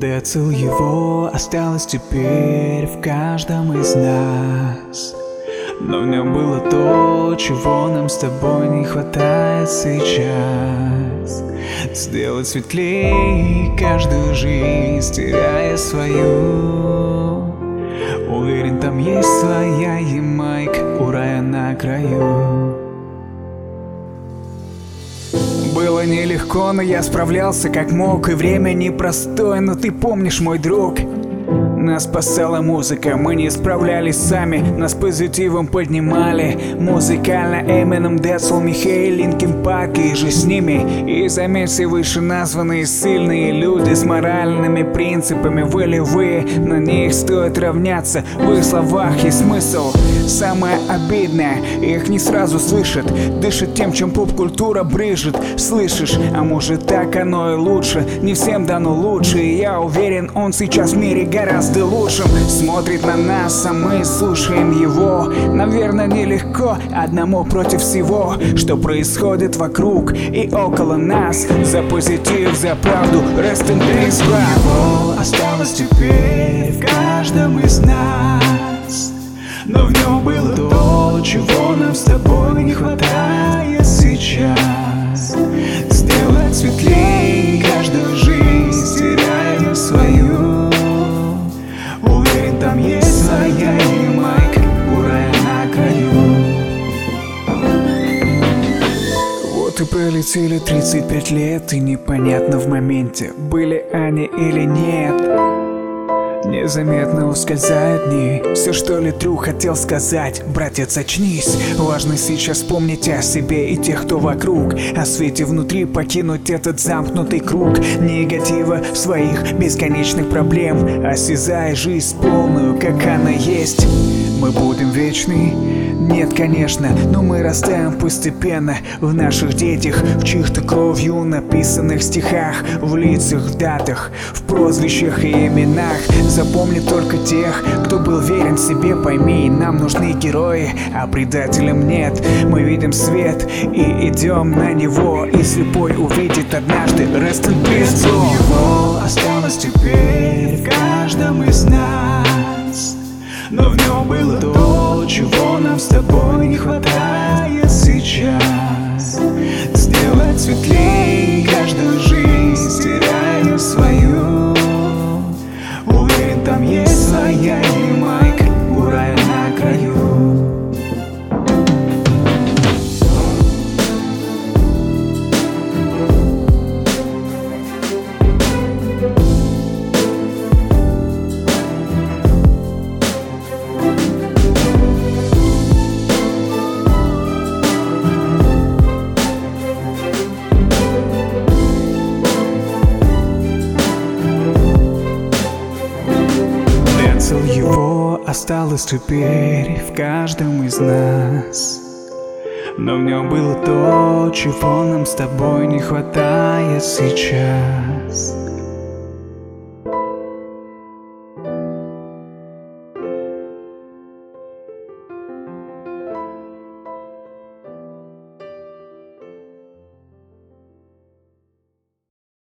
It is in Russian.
Децл его осталось теперь в каждом из нас. Но в нем было то, чего нам с тобой не хватает сейчас. Сделать светлее каждую жизнь, теряя свою есть своя Ямайка у рая на краю. Было нелегко, но я справлялся как мог И время непростое, но ты помнишь, мой друг нас спасала музыка, мы не справлялись сами Нас позитивом поднимали. Музыкально Эминем, Децл, Михаил, Linkin Park иже с ними. И заметьте, вышеназванные сильные люди С моральными принципами волевые На них стоит равняться В их словах есть смысл. Самое обидное, их не сразу слышат. Дышат тем, чем поп-культура брыжет. Слышишь, а может так оно и лучше. Не всем дано лучше И я уверен, он сейчас в мире гораздо гораздо лучшим. Смотрит на нас, а мы слушаем его. Наверное, нелегко одному против всего Что происходит вокруг и около нас. За позитив, за правду, rest in peace, Его осталось теперь в каждом из нас. Но в нем было то, чего нам с тобой не хватает И пролетели 35 лет И непонятно в моменте, были они или нет. Незаметно ускользают дни. Все, что Литру хотел сказать Братец, очнись Важно сейчас помнить о себе и тех, кто вокруг. О свете внутри покинуть этот замкнутый круг. Негатива своих бесконечных проблем. Осязая жизнь полную, как она есть Мы будем вечны? Нет, конечно, но мы растаем постепенно В наших детях, в чьих-то кровью написанных стихах В лицах, в датах, в прозвищах и именах. Запомни только тех, кто был верен себе. Пойми, нам нужны герои, а предателям нет. Мы видим свет и идем на него И слепой увидит однажды. Rest in peace. Осталось теперь в каждом из нас Но в нем было то, чего нам с тобой не хватает сейчас. Сделать светлее каждую жизнь, теряя свою. Уверен, там есть своя осталось теперь в каждом из нас. Но в нем было то, чего нам с тобой не хватает сейчас